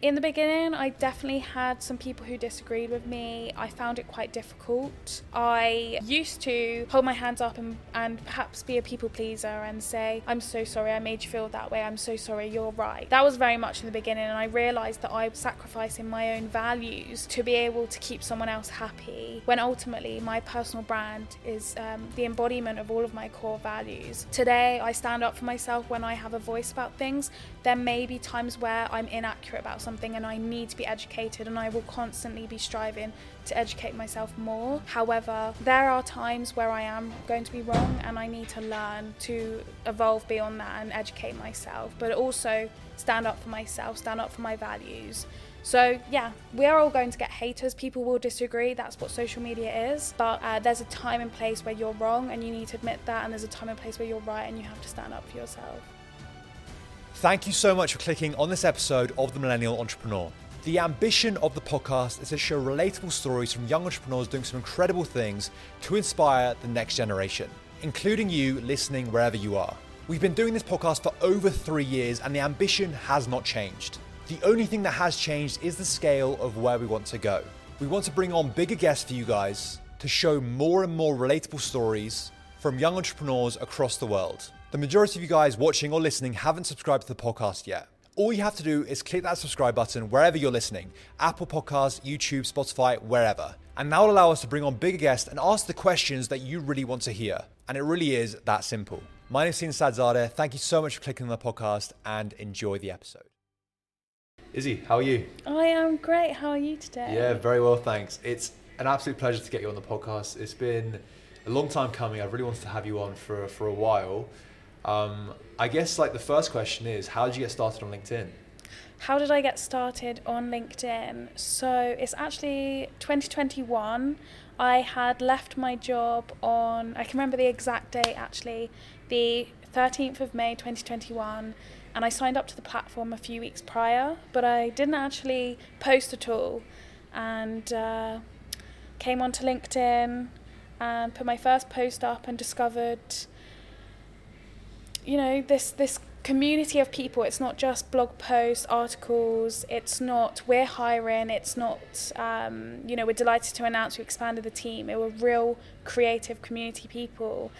In the beginning, I definitely had some people who disagreed with me. I found it quite difficult. I used to hold my hands up and, and perhaps be a people pleaser and say, I'm so sorry I made you feel that way. I'm so sorry, you're right. That was very much in the beginning, and I realised that I was sacrificing my own values to be able to keep someone else happy when ultimately my personal brand is um, the embodiment of all of my core values. Today, I stand up for myself when I have a voice about things. There may be times where I'm inaccurate about something and I need to be educated, and I will constantly be striving to educate myself more. However, there are times where I am going to be wrong and I need to learn to evolve beyond that and educate myself, but also stand up for myself, stand up for my values. So, yeah, we are all going to get haters. People will disagree. That's what social media is. But uh, there's a time and place where you're wrong and you need to admit that. And there's a time and place where you're right and you have to stand up for yourself. Thank you so much for clicking on this episode of The Millennial Entrepreneur. The ambition of the podcast is to show relatable stories from young entrepreneurs doing some incredible things to inspire the next generation, including you listening wherever you are. We've been doing this podcast for over three years and the ambition has not changed. The only thing that has changed is the scale of where we want to go. We want to bring on bigger guests for you guys to show more and more relatable stories from young entrepreneurs across the world. The majority of you guys watching or listening haven't subscribed to the podcast yet. All you have to do is click that subscribe button wherever you're listening Apple Podcasts, YouTube, Spotify, wherever. And that will allow us to bring on bigger guests and ask the questions that you really want to hear. And it really is that simple. My name is Sina Sadzadeh. Thank you so much for clicking on the podcast and enjoy the episode. Izzy, how are you? I am great. How are you today? Yeah, very well, thanks. It's an absolute pleasure to get you on the podcast. It's been a long time coming. I've really wanted to have you on for, for a while. Um, I guess like the first question is, how did you get started on LinkedIn? How did I get started on LinkedIn? So it's actually 2021. I had left my job on, I can remember the exact date actually, the 13th of May 2021. And I signed up to the platform a few weeks prior, but I didn't actually post at all. And uh, came onto LinkedIn and put my first post up and discovered you know this this community of people it's not just blog posts articles it's not we're hiring it's not um, you know we're delighted to announce we expanded the team it were real creative community people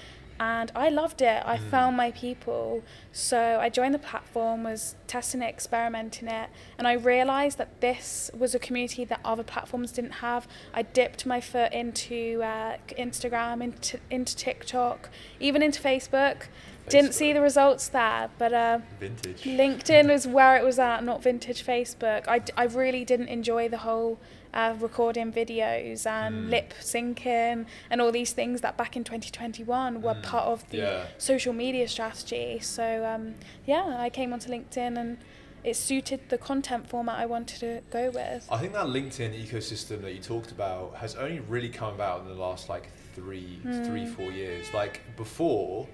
and I loved it. I mm. found my people. So I joined the platform, was testing it, experimenting it, and I realized that this was a community that other platforms didn't have. I dipped my foot into uh, Instagram, into, into TikTok, even into Facebook. Didn't see the results there, but uh, vintage. LinkedIn was where it was at, not vintage Facebook. I, I really didn't enjoy the whole uh, recording videos and mm. lip syncing and all these things that back in 2021 were mm. part of the yeah. social media strategy. So um, yeah, I came onto LinkedIn and it suited the content format I wanted to go with. I think that LinkedIn ecosystem that you talked about has only really come about in the last like three, mm. three, four years. Like before,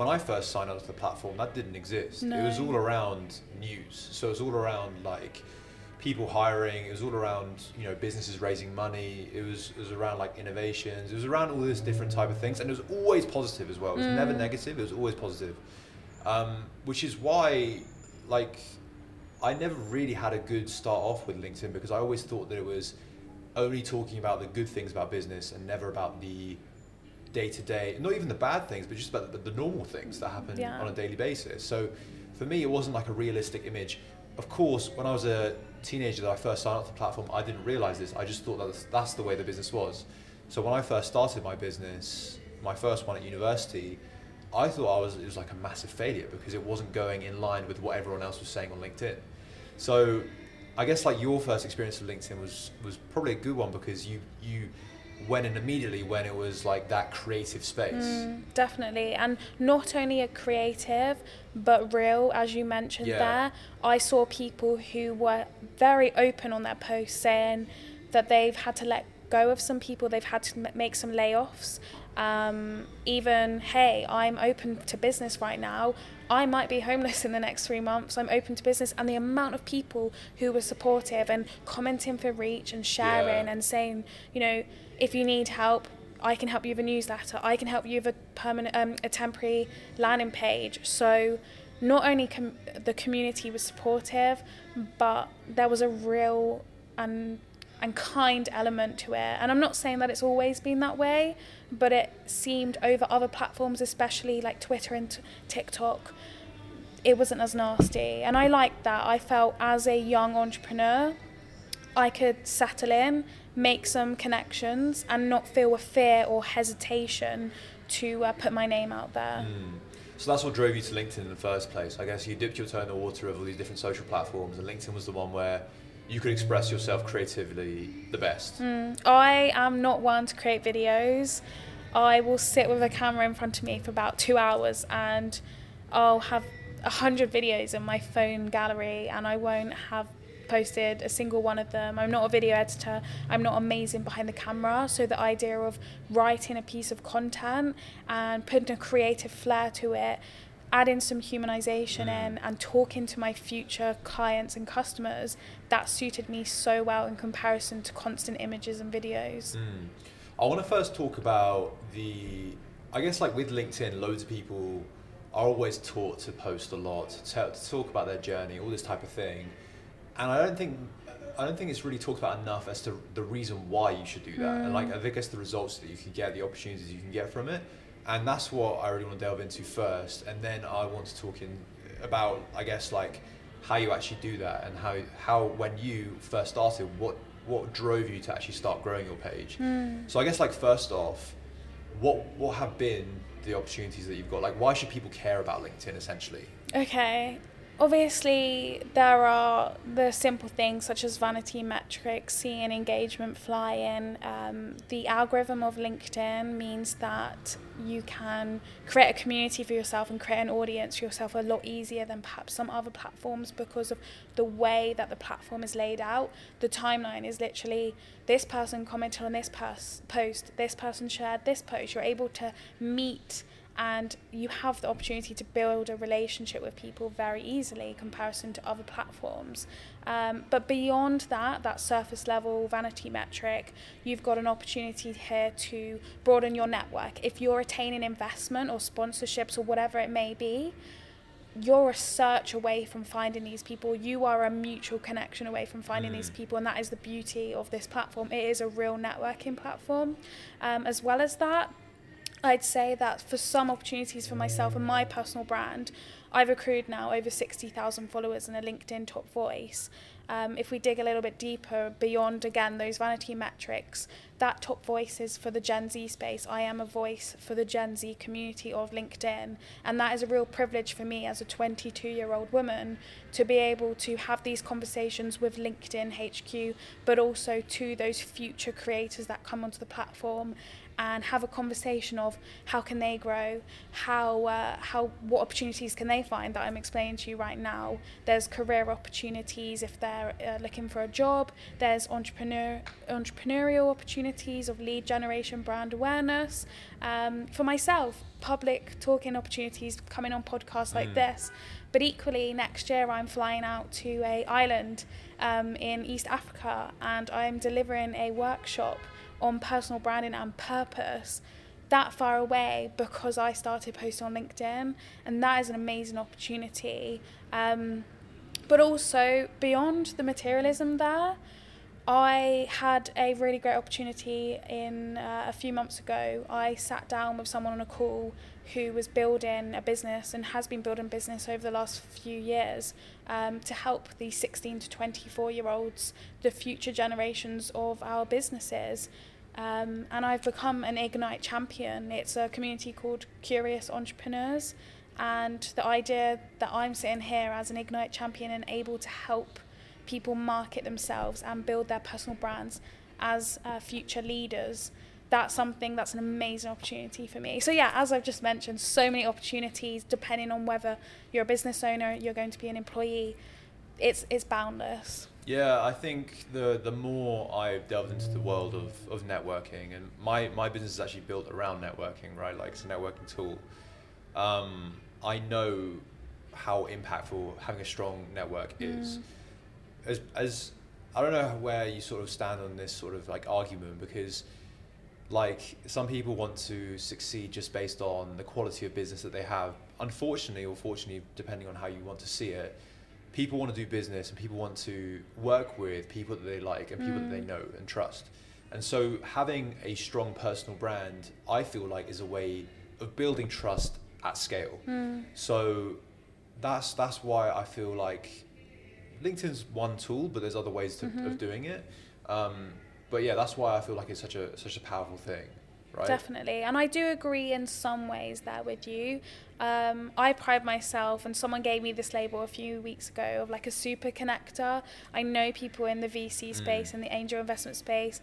when I first signed up to the platform, that didn't exist. No. It was all around news. So it was all around like people hiring. It was all around you know businesses raising money. It was it was around like innovations. It was around all this different type of things, and it was always positive as well. It was mm. never negative. It was always positive, um, which is why like I never really had a good start off with LinkedIn because I always thought that it was only talking about the good things about business and never about the day to day, not even the bad things, but just about the, the normal things that happen yeah. on a daily basis. So for me, it wasn't like a realistic image. Of course, when I was a teenager that I first signed up to the platform, I didn't realize this. I just thought that that's the way the business was. So when I first started my business, my first one at university, I thought I was it was like a massive failure because it wasn't going in line with what everyone else was saying on LinkedIn. So I guess like your first experience of LinkedIn was was probably a good one because you you went and immediately when it was like that creative space. Mm, definitely. And not only a creative, but real, as you mentioned yeah. there. I saw people who were very open on their posts saying that they've had to let go of some people, they've had to make some layoffs. Um, even, hey, I'm open to business right now. I might be homeless in the next three months. I'm open to business. And the amount of people who were supportive and commenting for reach and sharing yeah. and saying, you know, if you need help, I can help you with a newsletter. I can help you with a permanent, um, a temporary landing page. So not only com- the community was supportive, but there was a real and and kind element to it. And I'm not saying that it's always been that way, but it seemed over other platforms, especially like Twitter and t- TikTok, it wasn't as nasty. And I liked that. I felt as a young entrepreneur, I could settle in, make some connections, and not feel a fear or hesitation to uh, put my name out there. Mm. So that's what drove you to LinkedIn in the first place. I guess you dipped your toe in the water of all these different social platforms, and LinkedIn was the one where you could express yourself creatively the best. Mm. I am not one to create videos. I will sit with a camera in front of me for about two hours and I'll have a hundred videos in my phone gallery and I won't have posted a single one of them. I'm not a video editor. I'm not amazing behind the camera. So the idea of writing a piece of content and putting a creative flair to it, adding some humanization mm. in and talking to my future clients and customers, that suited me so well in comparison to constant images and videos. Mm. I want to first talk about the I guess like with LinkedIn, loads of people are always taught to post a lot, to, to talk about their journey, all this type of thing and I don't think I don't think it's really talked about enough as to the reason why you should do that, mm. and like I guess the results that you can get, the opportunities you can get from it, and that's what I really want to delve into first, and then I want to talk in about I guess like how you actually do that and how how when you first started, what what drove you to actually start growing your page. Mm. So I guess like first off, what what have been the opportunities that you've got? Like why should people care about LinkedIn essentially? Okay, obviously there are the simple things such as vanity metrics seeing engagement fly in um, the algorithm of linkedin means that you can create a community for yourself and create an audience for yourself a lot easier than perhaps some other platforms because of the way that the platform is laid out. The timeline is literally this person commented on this pers- post this person shared this post. You're able to meet and you have the opportunity to build a relationship with people very easily in comparison to other platforms. Um, but beyond that, that surface level vanity metric, you've got an opportunity here to broaden your network. If you're attaining investment or sponsorships or whatever it may be, you're a search away from finding these people. You are a mutual connection away from finding mm. these people, and that is the beauty of this platform. It is a real networking platform. Um, as well as that, I'd say that for some opportunities for myself and my personal brand, I've accrued now over 60,000 followers and a LinkedIn top voice. Um, if we dig a little bit deeper beyond, again, those vanity metrics, that top voice is for the Gen Z space. I am a voice for the Gen Z community of LinkedIn. And that is a real privilege for me as a 22 year old woman to be able to have these conversations with LinkedIn HQ, but also to those future creators that come onto the platform and have a conversation of how can they grow, how uh, how what opportunities can they find that I'm explaining to you right now. There's career opportunities if they're uh, looking for a job. There's entrepreneur entrepreneurial opportunities of lead generation, brand awareness. Um, for myself, public talking opportunities, coming on podcasts like mm. this. But equally, next year I'm flying out to a island um, in East Africa, and I'm delivering a workshop on personal branding and purpose that far away because I started posting on LinkedIn, and that is an amazing opportunity. Um, but also, beyond the materialism there, I had a really great opportunity in uh, a few months ago. I sat down with someone on a call who was building a business and has been building business over the last few years um, to help the 16 to 24 year olds, the future generations of our businesses. Um, and I've become an Ignite champion. It's a community called Curious Entrepreneurs. And the idea that I'm sitting here as an Ignite champion and able to help people market themselves and build their personal brands as uh, future leaders, that's something that's an amazing opportunity for me. So, yeah, as I've just mentioned, so many opportunities depending on whether you're a business owner, you're going to be an employee. It's, it's boundless. Yeah, I think the the more I've delved into the world of, of networking, and my, my business is actually built around networking, right? Like it's a networking tool. Um, I know how impactful having a strong network is. Mm. As as I don't know where you sort of stand on this sort of like argument because like some people want to succeed just based on the quality of business that they have. unfortunately or fortunately, depending on how you want to see it, people want to do business and people want to work with people that they like and people mm. that they mm. know and trust. And so having a strong personal brand, I feel like is a way of building trust at scale. Mm. So that's that's why I feel like LinkedIn's one tool, but there's other ways to, mm-hmm. of doing it. Um, but yeah, that's why I feel like it's such a such a powerful thing. Right? Definitely, and I do agree in some ways there with you. Um, I pride myself, and someone gave me this label a few weeks ago of like a super connector. I know people in the VC mm. space and the angel investment space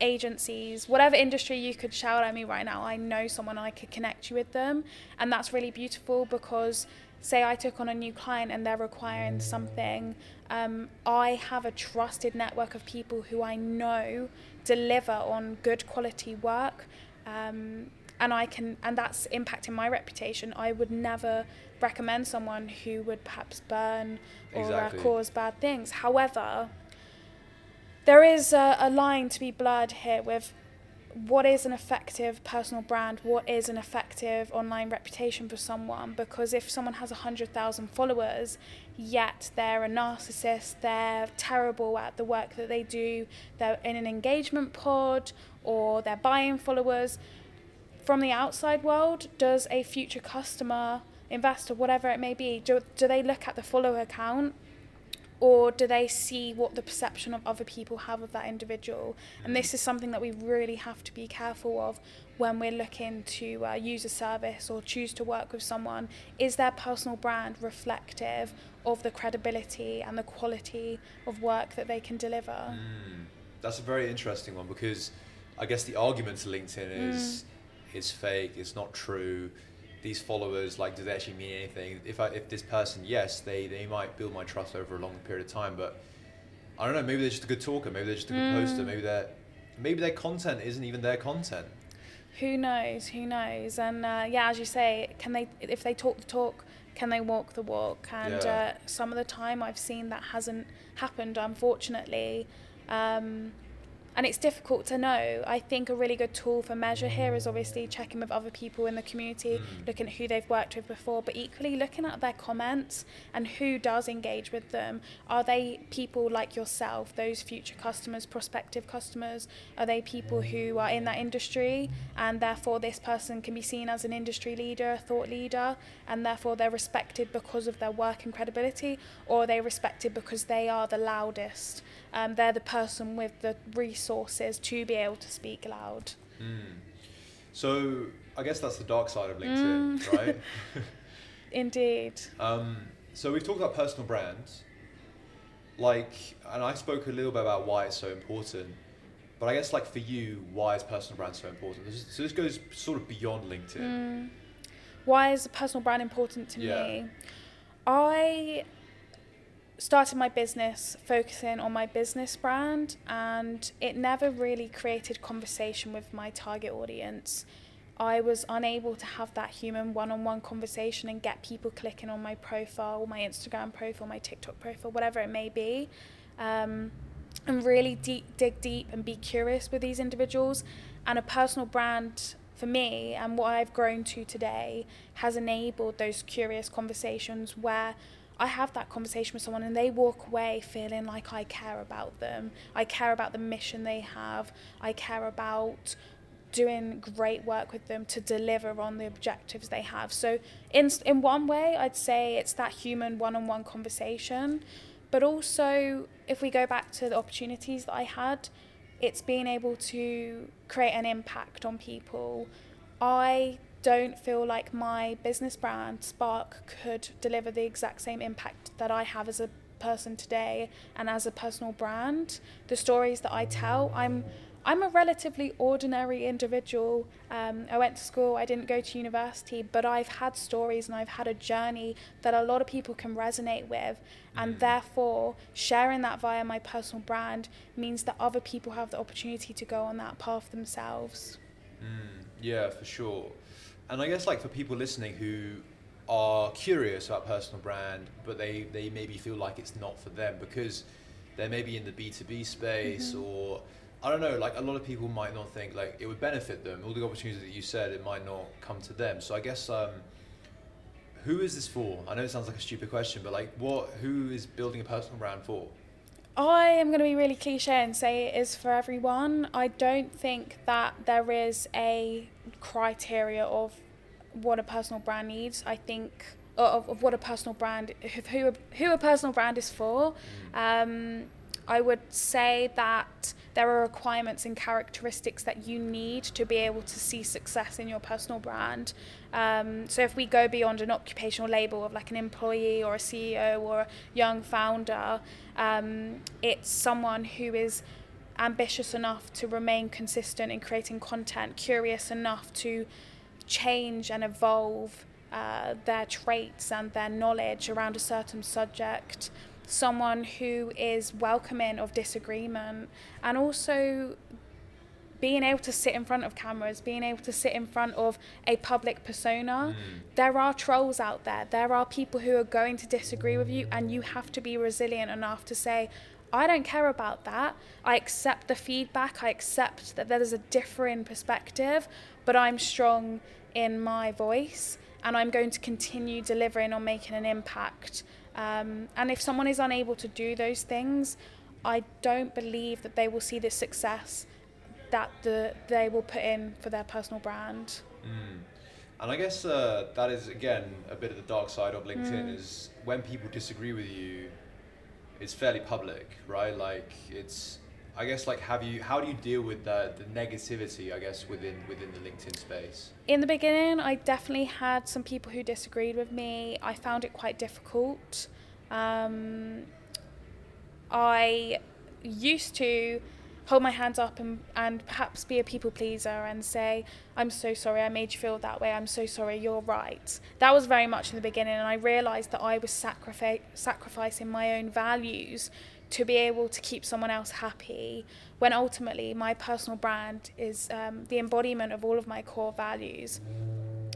agencies, whatever industry you could shout at me right now, I know someone I could connect you with them. And that's really beautiful because, say, I took on a new client and they're requiring something, um, I have a trusted network of people who I know deliver on good quality work. Um, and I can, and that's impacting my reputation. I would never recommend someone who would perhaps burn or uh, exactly. uh, cause bad things. However, there is a, a line to be blurred here with what is an effective personal brand, what is an effective online reputation for someone. Because if someone has 100,000 followers, yet they're a narcissist, they're terrible at the work that they do, they're in an engagement pod, or they're buying followers, from the outside world, does a future customer, investor, whatever it may be, do, do they look at the follower count? or do they see what the perception of other people have of that individual? And this is something that we really have to be careful of when we're looking to uh, use a service or choose to work with someone. Is their personal brand reflective of the credibility and the quality of work that they can deliver? Mm, that's a very interesting one because I guess the argument to LinkedIn is mm. It's fake, it's not true these followers like does it actually mean anything? If I, if this person yes they they might build my trust over a long period of time but I don't know maybe they're just a good talker maybe they're just a good mm. poster maybe their maybe their content isn't even their content. Who knows who knows? And uh, yeah as you say can they if they talk the talk can they walk the walk? And yeah. uh, some of the time I've seen that hasn't happened unfortunately. Um, and it's difficult to know. I think a really good tool for measure here is obviously checking with other people in the community, mm. looking at who they've worked with before, but equally looking at their comments and who does engage with them. Are they people like yourself, those future customers, prospective customers? Are they people who are in that industry and therefore this person can be seen as an industry leader, a thought leader, and therefore they're respected because of their work and credibility, or are they respected because they are the loudest? Um, they're the person with the resources to be able to speak loud. Mm. So I guess that's the dark side of LinkedIn, mm. right? Indeed. Um, so we've talked about personal brands, like, and I spoke a little bit about why it's so important. But I guess, like for you, why is personal brand so important? So this goes sort of beyond LinkedIn. Mm. Why is a personal brand important to yeah. me? I started my business focusing on my business brand and it never really created conversation with my target audience. I was unable to have that human one on one conversation and get people clicking on my profile, my Instagram profile, my TikTok profile, whatever it may be. Um, and really deep, dig deep and be curious with these individuals. And a personal brand for me and what I've grown to today has enabled those curious conversations where I have that conversation with someone and they walk away feeling like I care about them. I care about the mission they have. I care about doing great work with them to deliver on the objectives they have. So in in one way I'd say it's that human one-on-one conversation, but also if we go back to the opportunities that I had, it's being able to create an impact on people. I don't feel like my business brand, Spark, could deliver the exact same impact that I have as a person today and as a personal brand. The stories that I tell, I'm I'm a relatively ordinary individual. Um, I went to school, I didn't go to university, but I've had stories and I've had a journey that a lot of people can resonate with. And mm. therefore, sharing that via my personal brand means that other people have the opportunity to go on that path themselves. Mm, yeah, for sure and I guess like for people listening who are curious about personal brand, but they, they maybe feel like it's not for them because they're maybe in the B2B space mm-hmm. or I don't know, like a lot of people might not think like it would benefit them. All the opportunities that you said, it might not come to them. So I guess um, who is this for? I know it sounds like a stupid question, but like, what? Who is building a personal brand for? I am going to be really cliche and say it is for everyone. I don't think that there is a criteria of what a personal brand needs. I think of, of what a personal brand who who a personal brand is for. Mm. Um, I would say that there are requirements and characteristics that you need to be able to see success in your personal brand. Um, so if we go beyond an occupational label of like an employee or a CEO or a young founder, um, it's someone who is ambitious enough to remain consistent in creating content, curious enough to change and evolve uh, their traits and their knowledge around a certain subject someone who is welcoming of disagreement and also being able to sit in front of cameras, being able to sit in front of a public persona. Mm. There are trolls out there. There are people who are going to disagree with you, and you have to be resilient enough to say, I don't care about that. I accept the feedback. I accept that there's a differing perspective, but I'm strong in my voice and I'm going to continue delivering on making an impact um, and if someone is unable to do those things, I don't believe that they will see the success that the they will put in for their personal brand. Mm. And I guess uh, that is again a bit of the dark side of LinkedIn mm. is when people disagree with you, it's fairly public, right? Like it's I guess like have you how do you deal with the the negativity I guess within within the LinkedIn space? In the beginning, I definitely had some people who disagreed with me. I found it quite difficult. Um, I used to hold my hands up and, and perhaps be a people pleaser and say, I'm so sorry, I made you feel that way, I'm so sorry, you're right. That was very much in the beginning, and I realised that I was sacrific- sacrificing my own values to be able to keep someone else happy when ultimately my personal brand is um, the embodiment of all of my core values.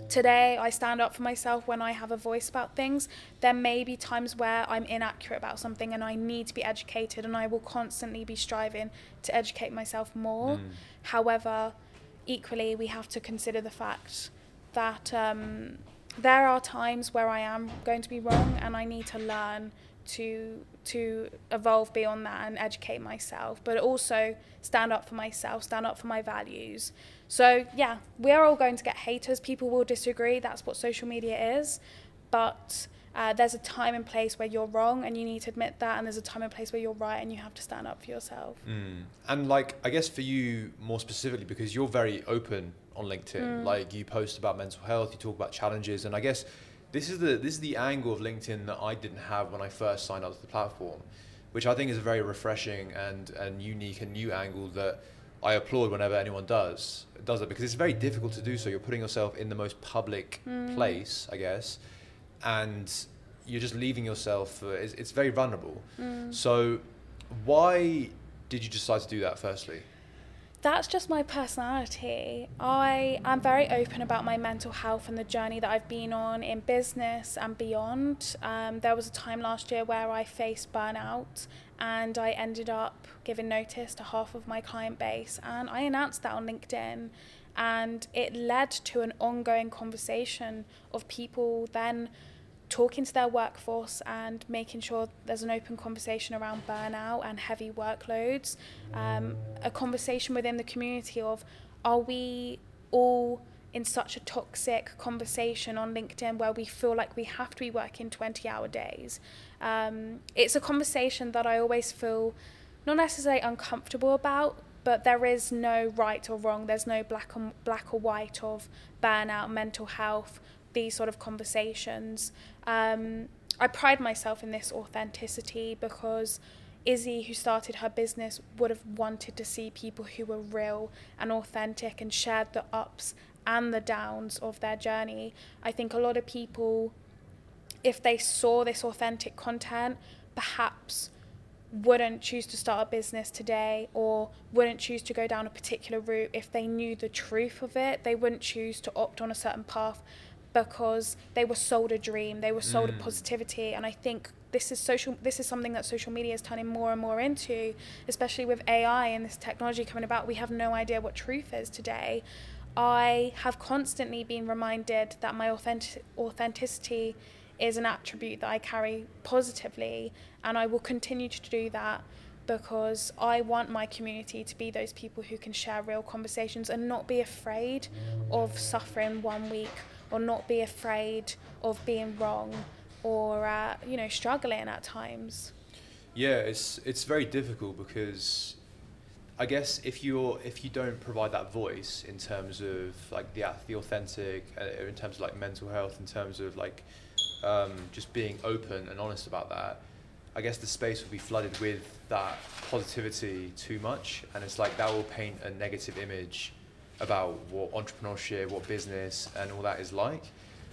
Today, I stand up for myself when I have a voice about things. There may be times where I'm inaccurate about something and I need to be educated, and I will constantly be striving to educate myself more. Mm. However, equally, we have to consider the fact that um, there are times where I am going to be wrong and I need to learn to to evolve beyond that and educate myself, but also stand up for myself, stand up for my values. So yeah, we are all going to get haters. People will disagree. That's what social media is, but. Uh, there's a time and place where you're wrong and you need to admit that and there's a time and place where you're right and you have to stand up for yourself mm. and like i guess for you more specifically because you're very open on linkedin mm. like you post about mental health you talk about challenges and i guess this is the this is the angle of LinkedIn that I didn't have when I first signed up to the platform, which I think is a very refreshing and and unique and new angle that I applaud whenever anyone does does it because it's very difficult to do so. You're putting yourself in the most public mm. place, I guess, and you're just leaving yourself. Uh, it's, it's, very vulnerable. Mm. So, why did you decide to do that? Firstly that's just my personality. I am very open about my mental health and the journey that I've been on in business and beyond. Um, there was a time last year where I faced burnout and I ended up giving notice to half of my client base, and I announced that on LinkedIn. And it led to an ongoing conversation of people then talking to their workforce and making sure there's an open conversation around burnout and heavy workloads, um, a conversation within the community of are we all in such a toxic conversation on LinkedIn where we feel like we have to be working 20 hour days. Um, it's a conversation that I always feel not necessarily uncomfortable about, but there is no right or wrong. There's no black, or black or white of burnout, mental health, these sort of conversations. Um, I pride myself in this authenticity because Izzy, who started her business, would have wanted to see people who were real and authentic and shared the ups and the downs of their journey. I think a lot of people, if they saw this authentic content, perhaps wouldn't choose to start a business today or wouldn't choose to go down a particular route if they knew the truth of it. They wouldn't choose to opt on a certain path because they were sold a dream, they were sold mm. a positivity, and I think this is social. This is something that social media is turning more and more into, especially with AI and this technology coming about. We have no idea what truth is today. I have constantly been reminded that my authentic- authenticity is an attribute that I carry positively, and I will continue to do that because I want my community to be those people who can share real conversations and not be afraid of suffering one week or not be afraid of being wrong or uh, you know struggling at times. Yeah, it's it's very difficult because I guess if you're if you don't provide that voice in terms of like the the authentic, uh, in terms of like mental health, in terms of like um, just being open and honest about that, I guess the space will be flooded with that positivity too much, and it's like that will paint a negative image about what entrepreneurship, what business, and all that is like.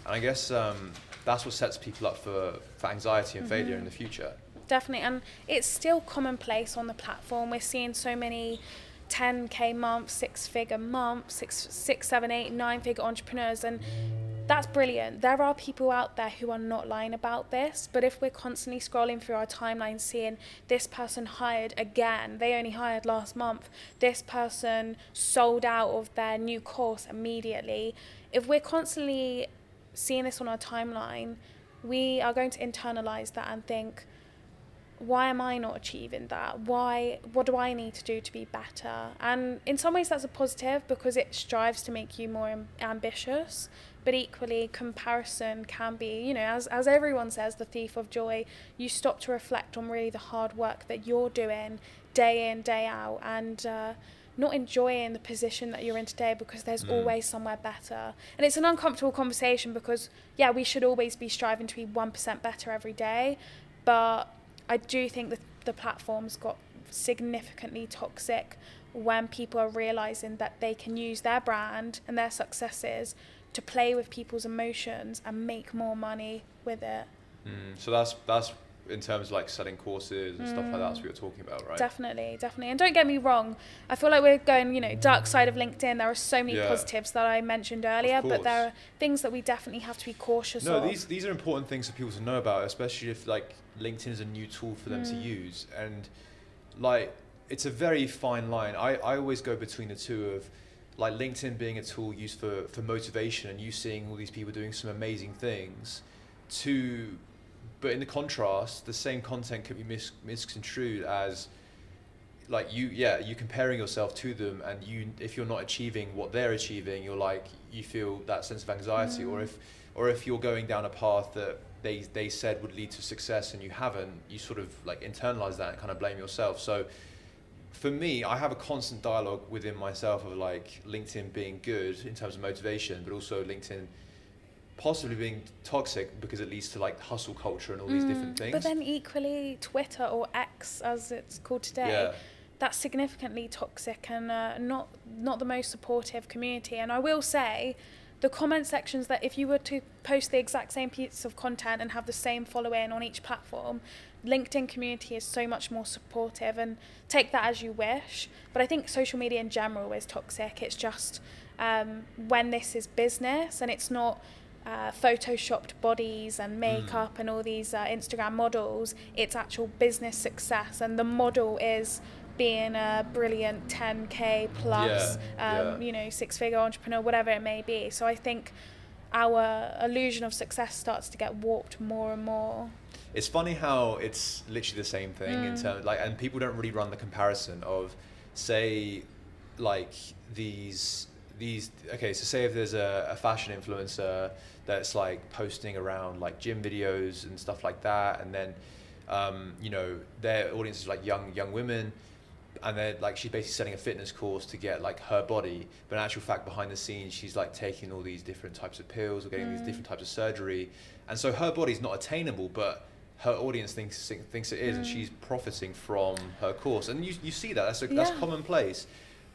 And I guess um, that's what sets people up for, for anxiety and mm-hmm. failure in the future definitely. And it's still commonplace on the platform. We're seeing so many 10k month, six figure month, six, six, seven, eight, nine figure entrepreneurs, and that's brilliant. There are people out there who are not lying about this, but if we're constantly scrolling through our timeline seeing this person hired again, they only hired last month, this person sold out of their new course immediately. If we're constantly seeing this on our timeline, we are going to internalize that and think, why am I not achieving that? Why what do I need to do to be better? And in some ways that's a positive because it strives to make you more ambitious, but equally comparison can be, you know, as as everyone says the thief of joy, you stop to reflect on really the hard work that you're doing day in day out and uh, not enjoying the position that you're in today because there's mm. always somewhere better. And it's an uncomfortable conversation because, yeah, we should always be striving to be 1% better every day. But I do think that the platforms got significantly toxic when people are realizing that they can use their brand and their successes to play with people's emotions and make more money with it. Mm, so that's that's in terms of like selling courses and mm. stuff like that. That's what you're talking about, right? Definitely, definitely. And don't get me wrong, I feel like we're going, you know, dark side of LinkedIn. There are so many yeah. positives that I mentioned earlier, but there are things that we definitely have to be cautious no, of. No, these these are important things for people to know about, especially if like LinkedIn is a new tool for them mm. to use. And like, it's a very fine line. I, I always go between the two of like LinkedIn being a tool used for, for motivation and you seeing all these people doing some amazing things to, but in the contrast, the same content can be mis- misconstrued as like you yeah you comparing yourself to them and you if you're not achieving what they're achieving you're like you feel that sense of anxiety mm. or if or if you're going down a path that they they said would lead to success and you haven't, you sort of like internalize that and kind of blame yourself. So for me, I have a constant dialogue within myself of like LinkedIn being good in terms of motivation, but also LinkedIn possibly being toxic because it leads to like hustle culture and all these mm, different things. But then equally, Twitter or X, as it's called today, yeah. that's significantly toxic and uh, not not the most supportive community. And I will say, the comment sections that if you were to post the exact same piece of content and have the same following on each platform, LinkedIn community is so much more supportive and take that as you wish. But I think social media in general is toxic. It's just um, when this is business and it's not uh, photoshopped bodies and makeup mm. and all these uh, Instagram models, it's actual business success. And the model is being a brilliant 10k plus, yeah, um, yeah. you know, six figure entrepreneur, whatever it may be. So I think our illusion of success starts to get warped more and more. It's funny how it's literally the same thing mm. in terms like, and people don't really run the comparison of, say, like these these. Okay, so say if there's a, a fashion influencer that's like posting around like gym videos and stuff like that, and then. Um, you know, their audience is like young young women and then like she's basically setting a fitness course to get like her body but in actual fact behind the scenes she's like taking all these different types of pills or getting mm. these different types of surgery and so her body's not attainable but her audience thinks thinks it is mm. and she's profiting from her course and you, you see that that's a, yeah. that's commonplace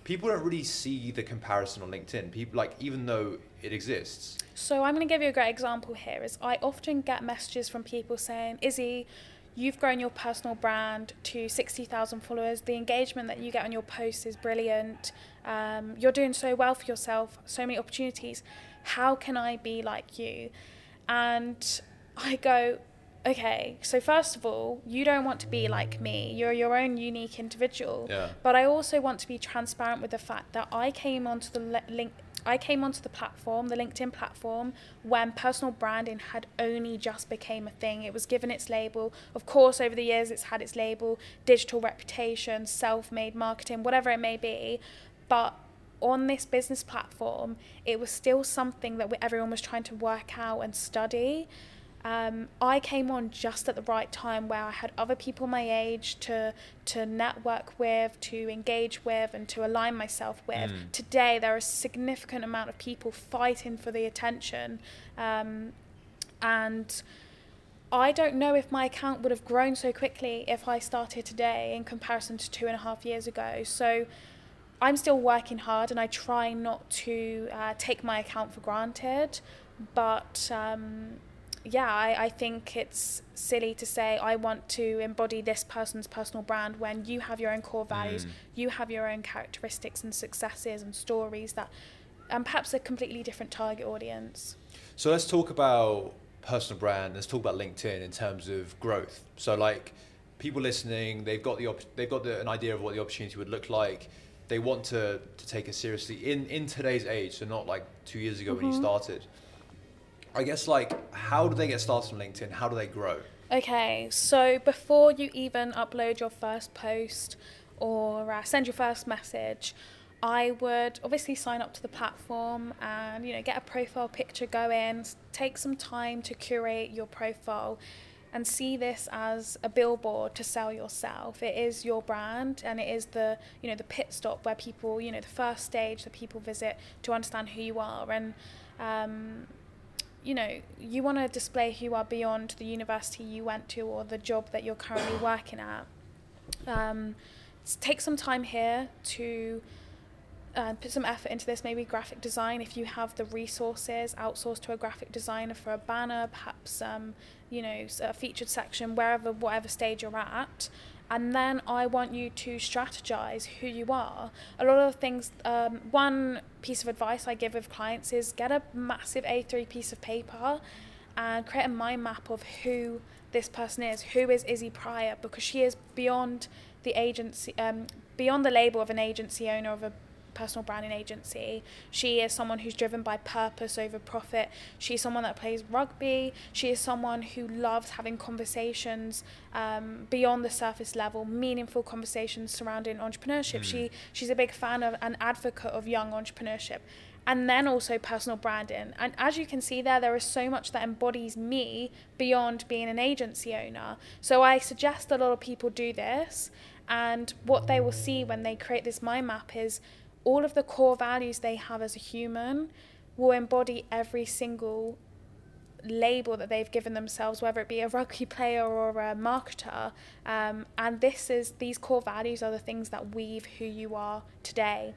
people don't really see the comparison on linkedin people like even though it exists so i'm going to give you a great example here is i often get messages from people saying izzy you've grown your personal brand to 60,000 followers. The engagement that you get on your posts is brilliant. Um, you're doing so well for yourself, so many opportunities. How can I be like you? And I go, okay, so first of all, you don't want to be mm. like me. You're your own unique individual. Yeah. But I also want to be transparent with the fact that I came onto the link I came onto the platform, the LinkedIn platform, when personal branding had only just became a thing. It was given its label. Of course, over the years, it's had its label, digital reputation, self-made marketing, whatever it may be. But on this business platform, it was still something that everyone was trying to work out and study. Um, I came on just at the right time where I had other people my age to to network with, to engage with, and to align myself with. Mm. Today, there are a significant amount of people fighting for the attention, um, and I don't know if my account would have grown so quickly if I started today in comparison to two and a half years ago. So. I'm still working hard and I try not to uh, take my account for granted, but um, yeah, I, I think it's silly to say I want to embody this person's personal brand when you have your own core values, mm. you have your own characteristics and successes and stories that, and perhaps a completely different target audience. So let's talk about personal brand. Let's talk about LinkedIn in terms of growth. So like people listening, they've got the op- they've got the, an idea of what the opportunity would look like. They want to, to take it seriously in, in today's age, so not like two years ago mm-hmm. when you mm-hmm. started I guess like how do they get started on LinkedIn? How do they grow? Okay, so before you even upload your first post or uh, send your first message, I would obviously sign up to the platform and you know get a profile picture going, take some time to curate your profile and see this as a billboard to sell yourself. It is your brand and it is the, you know, the pit stop where people, you know, the first stage that people visit to understand who you are and um, you know, you want to display who you are beyond the university you went to or the job that you're currently working at. Um, take some time here to uh, put some effort into this, maybe graphic design if you have the resources, outsource to a graphic designer for a banner, perhaps, um, you know, a featured section, wherever, whatever stage you're at and then I want you to strategize who you are. A lot of things, um, one piece of advice I give with clients is get a massive A3 piece of paper and create a mind map of who this person is. Who is Izzy Prior? Because she is beyond the agency, um, beyond the label of an agency owner of a personal branding agency. She is someone who's driven by purpose over profit. She's someone that plays rugby. She is someone who loves having conversations um, beyond the surface level, meaningful conversations surrounding entrepreneurship. Mm. She she's a big fan of an advocate of young entrepreneurship. And then also personal branding. And as you can see there, there is so much that embodies me beyond being an agency owner. So I suggest a lot of people do this. And what they will see when they create this mind map is all of the core values they have as a human will embody every single label that they've given themselves, whether it be a rugby player or a marketer. Um, and this is these core values are the things that weave who you are today.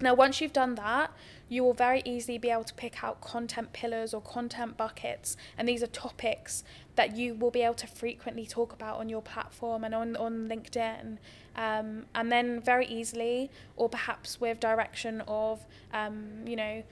Now, once you've done that, you will very easily be able to pick out content pillars or content buckets, and these are topics that you will be able to frequently talk about on your platform and on, on LinkedIn. Um, and then very easily, or perhaps with direction of, um, you know,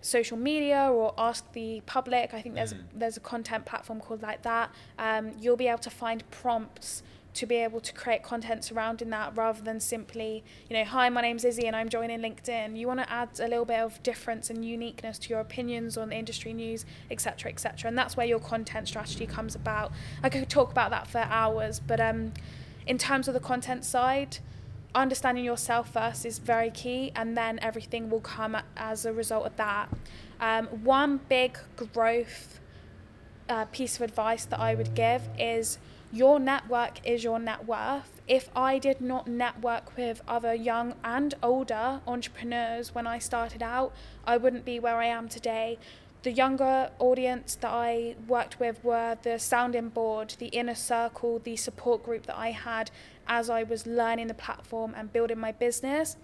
social media or ask the public. I think there's mm. there's a content platform called like that. Um, you'll be able to find prompts to be able to create content surrounding that rather than simply, you know, hi, my name's Izzy and I'm joining LinkedIn. You want to add a little bit of difference and uniqueness to your opinions on industry news, etc., etc. And that's where your content strategy comes about. I could talk about that for hours, but um, in terms of the content side, understanding yourself first is very key, and then everything will come as a result of that. Um, one big growth uh, piece of advice that I would give is your network is your net worth. If I did not network with other young and older entrepreneurs when I started out, I wouldn't be where I am today. The younger audience that I worked with were the sounding board, the inner circle, the support group that I had as I was learning the platform and building my business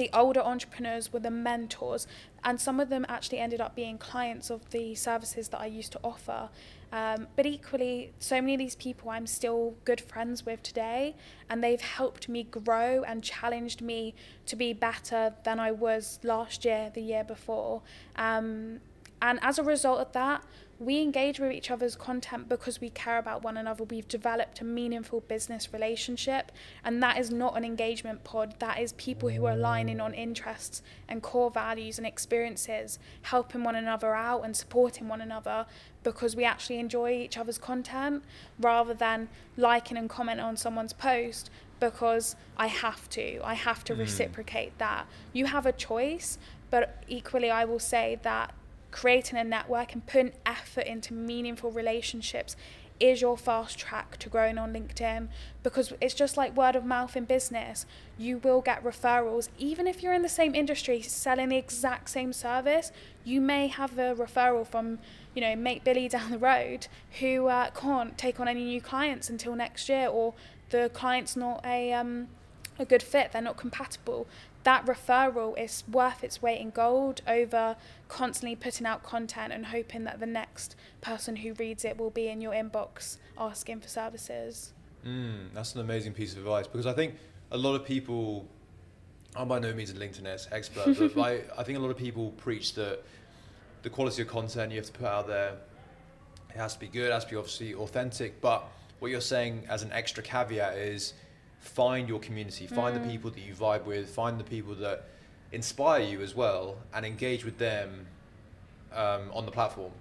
the older entrepreneurs were the mentors, and some of them actually ended up being clients of the services that I used to offer. Um, but equally, so many of these people I'm still good friends with today, and they've helped me grow and challenged me to be better than I was last year, the year before. Um, And as a result of that, we engage with each other's content because we care about one another. We've developed a meaningful business relationship, and that is not an engagement pod. That is people who are aligning on interests and core values and experiences, helping one another out and supporting one another because we actually enjoy each other's content rather than liking and commenting on someone's post because I have to. I have to mm. reciprocate that. You have a choice, but equally, I will say that creating a network and putting effort into meaningful relationships is your fast track to growing on LinkedIn because it's just like word of mouth in business. You will get referrals, even if you're in the same industry selling the exact same service. You may have a referral from, you know, mate Billy down the road who uh, can't take on any new clients until next year, or the client's not a um, a good fit. They're not compatible that referral is worth its weight in gold over constantly putting out content and hoping that the next person who reads it will be in your inbox asking for services. Mm, that's an amazing piece of advice because I think a lot of people, I'm by no means a LinkedIn expert, but I, I think a lot of people preach that the quality of content you have to put out there, it has to be good, it has to be obviously authentic, but what you're saying as an extra caveat is find your community, find mm. the people that you vibe with, find the people that inspire you as well, and engage with them um, on the platform.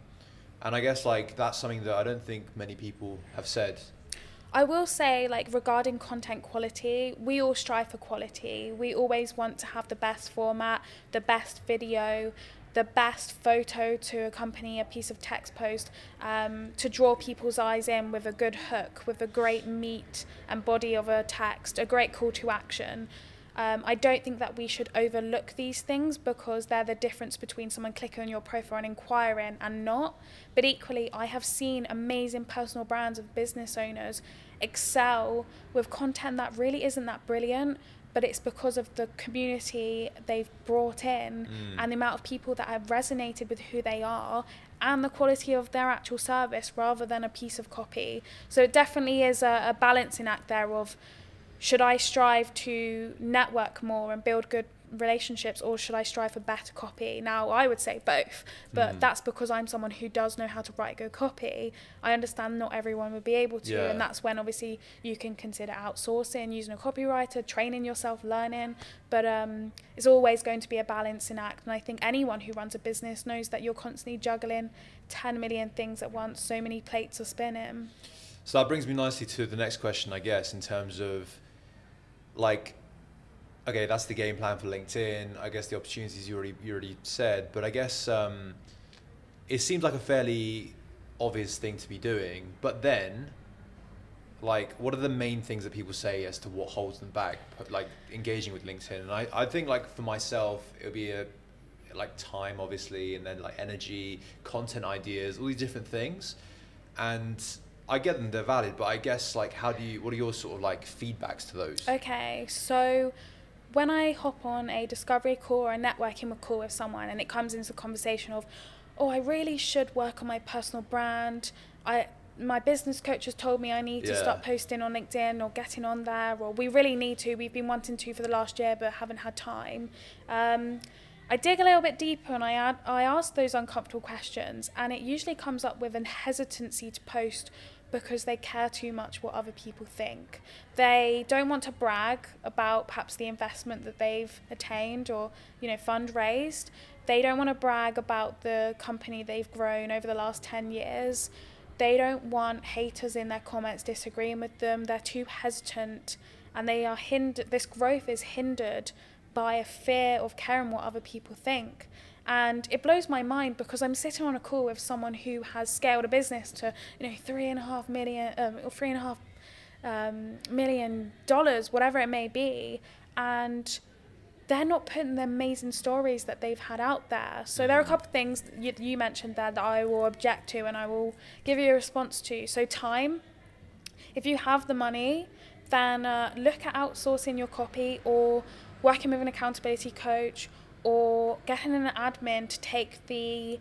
And I guess like that's something that I don't think many people have said. I will say, like, regarding content quality, we all strive for quality. We always want to have the best format, the best video, the best photo to accompany a piece of text post um, to draw people's eyes in with a good hook, with a great meat and body of a text, a great call to action. Um, I don't think that we should overlook these things because they're the difference between someone clicking on your profile and inquiring and not. But equally, I have seen amazing personal brands of business owners excel with content that really isn't that brilliant, but it's because of the community they've brought in mm. and the amount of people that have resonated with who they are and the quality of their actual service rather than a piece of copy. So it definitely is a, a balancing act there of should I strive to network more and build good relationships or should I strive for better copy? Now, I would say both, but mm. that's because I'm someone who does know how to write good copy. I understand not everyone would be able to, yeah. and that's when obviously you can consider outsourcing, using a copywriter, training yourself, learning. But um, it's always going to be a balancing act, and I think anyone who runs a business knows that you're constantly juggling 10 million things at once, so many plates are spinning. So that brings me nicely to the next question, I guess, in terms of like okay, that's the game plan for LinkedIn. I guess the opportunities you already you already said, but I guess um, it seems like a fairly obvious thing to be doing. But then, like, what are the main things that people say as to what holds them back, like engaging with LinkedIn? And I, I think like for myself, it would be a like time, obviously, and then like energy, content ideas, all these different things, and. I get them; they're valid, but I guess like, how do you? What are your sort of like feedbacks to those? Okay, so when I hop on a discovery call or a networking call with someone and it comes into the conversation of, oh, I really should work on my personal brand. I my business coach has told me I need yeah. to start posting on LinkedIn or getting on there, or we really need to. We've been wanting to for the last year, but haven't had time. Um, I dig a little bit deeper and I add, I ask those uncomfortable questions, and it usually comes up with an hesitancy to post because they care too much what other people think. They don't want to brag about perhaps the investment that they've attained or, you know, fundraised. They don't want to brag about the company they've grown over the last 10 years. They don't want haters in their comments disagreeing with them. They're too hesitant and they are hindered this growth is hindered by a fear of caring what other people think. And it blows my mind because I'm sitting on a call with someone who has scaled a business to, you know, three and a half million, um, or three and a half um, million dollars, whatever it may be, and they're not putting the amazing stories that they've had out there. So there are a mm. couple of things you, you mentioned there that I will object to and I will give you a response to. So time, if you have the money, then uh, look at outsourcing your copy or working with an accountability coach or getting an admin to take the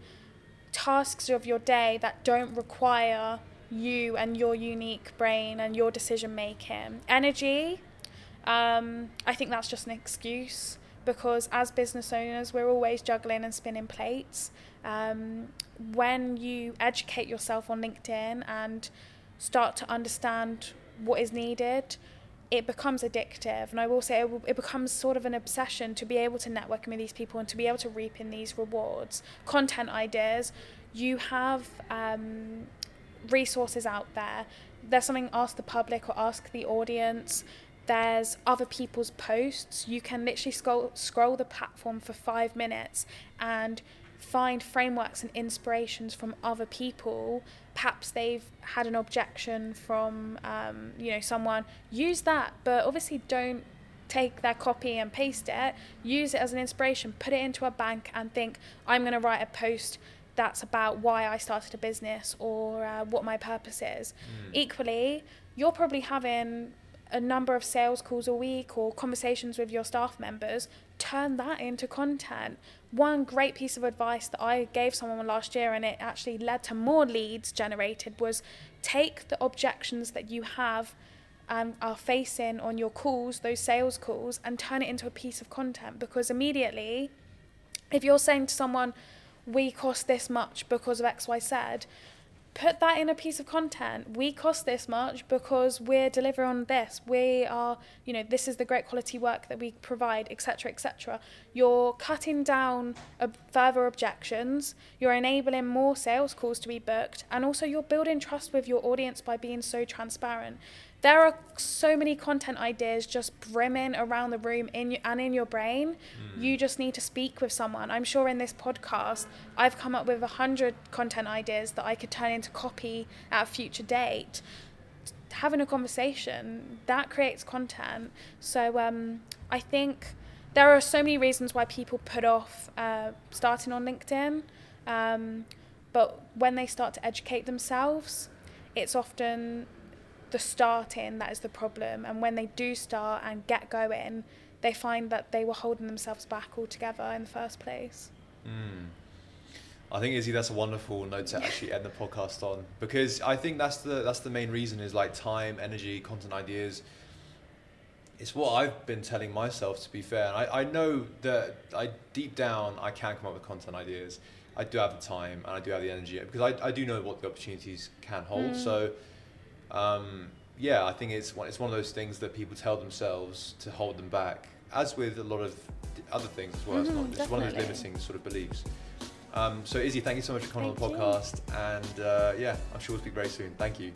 tasks of your day that don't require you and your unique brain and your decision making. Energy, um, I think that's just an excuse because as business owners, we're always juggling and spinning plates. Um, when you educate yourself on LinkedIn and start to understand what is needed, it becomes addictive. And I will say it, it, becomes sort of an obsession to be able to network with these people and to be able to reap in these rewards. Content ideas, you have um, resources out there. There's something ask the public or ask the audience. There's other people's posts. You can literally scroll scroll the platform for five minutes and find frameworks and inspirations from other people. Perhaps they've had an objection from um, you know someone. Use that but obviously don't take their copy and paste it. Use it as an inspiration. Put it into a bank and think i'm going to write a post that's about why i started a business or uh, what my purpose is. Mm. equally you're probably having a number of sales calls a week or conversations with your staff members, turn that into content. One great piece of advice that I gave someone last year and it actually led to more leads generated was take the objections that you have and are facing on your calls, those sales calls, and turn it into a piece of content because immediately, if you're saying to someone, we cost this much because of XYZ, put that in a piece of content. We cost this much because we're delivering on this. We are, you know, this is the great quality work that we provide, etc., etc. You're cutting down uh, further objections. You're enabling more sales calls to be booked, and also you're building trust with your audience by being so transparent there are so many content ideas just brimming around the room in you, and in your brain. Mm. You just need to speak with someone. I'm sure in this podcast, I've come up with a hundred content ideas that I could turn into copy at a future date. Having a conversation that creates content. So um, I think there are so many reasons why people put off uh, starting on LinkedIn. Um, but when they start to educate themselves, it's often the starting that is the problem and when they do start and get going they find that they were holding themselves back altogether in the first place mm. I think Izzy that's a wonderful note to actually end the podcast on because I think that's the that's the main reason is like time energy content ideas it's what I've been telling myself to be fair and I, I know that I deep down I can come up with content ideas I do have the time and I do have the energy because I, I do know what the opportunities can hold mm. so um, yeah, I think it's one, it's one of those things that people tell themselves to hold them back, as with a lot of other things as well. Mm-hmm, it's not just one of those limiting sort of beliefs. Um, so Izzy, thank you so much for coming thank on the podcast, you. and uh, yeah, I'm sure we'll speak very soon. Thank you.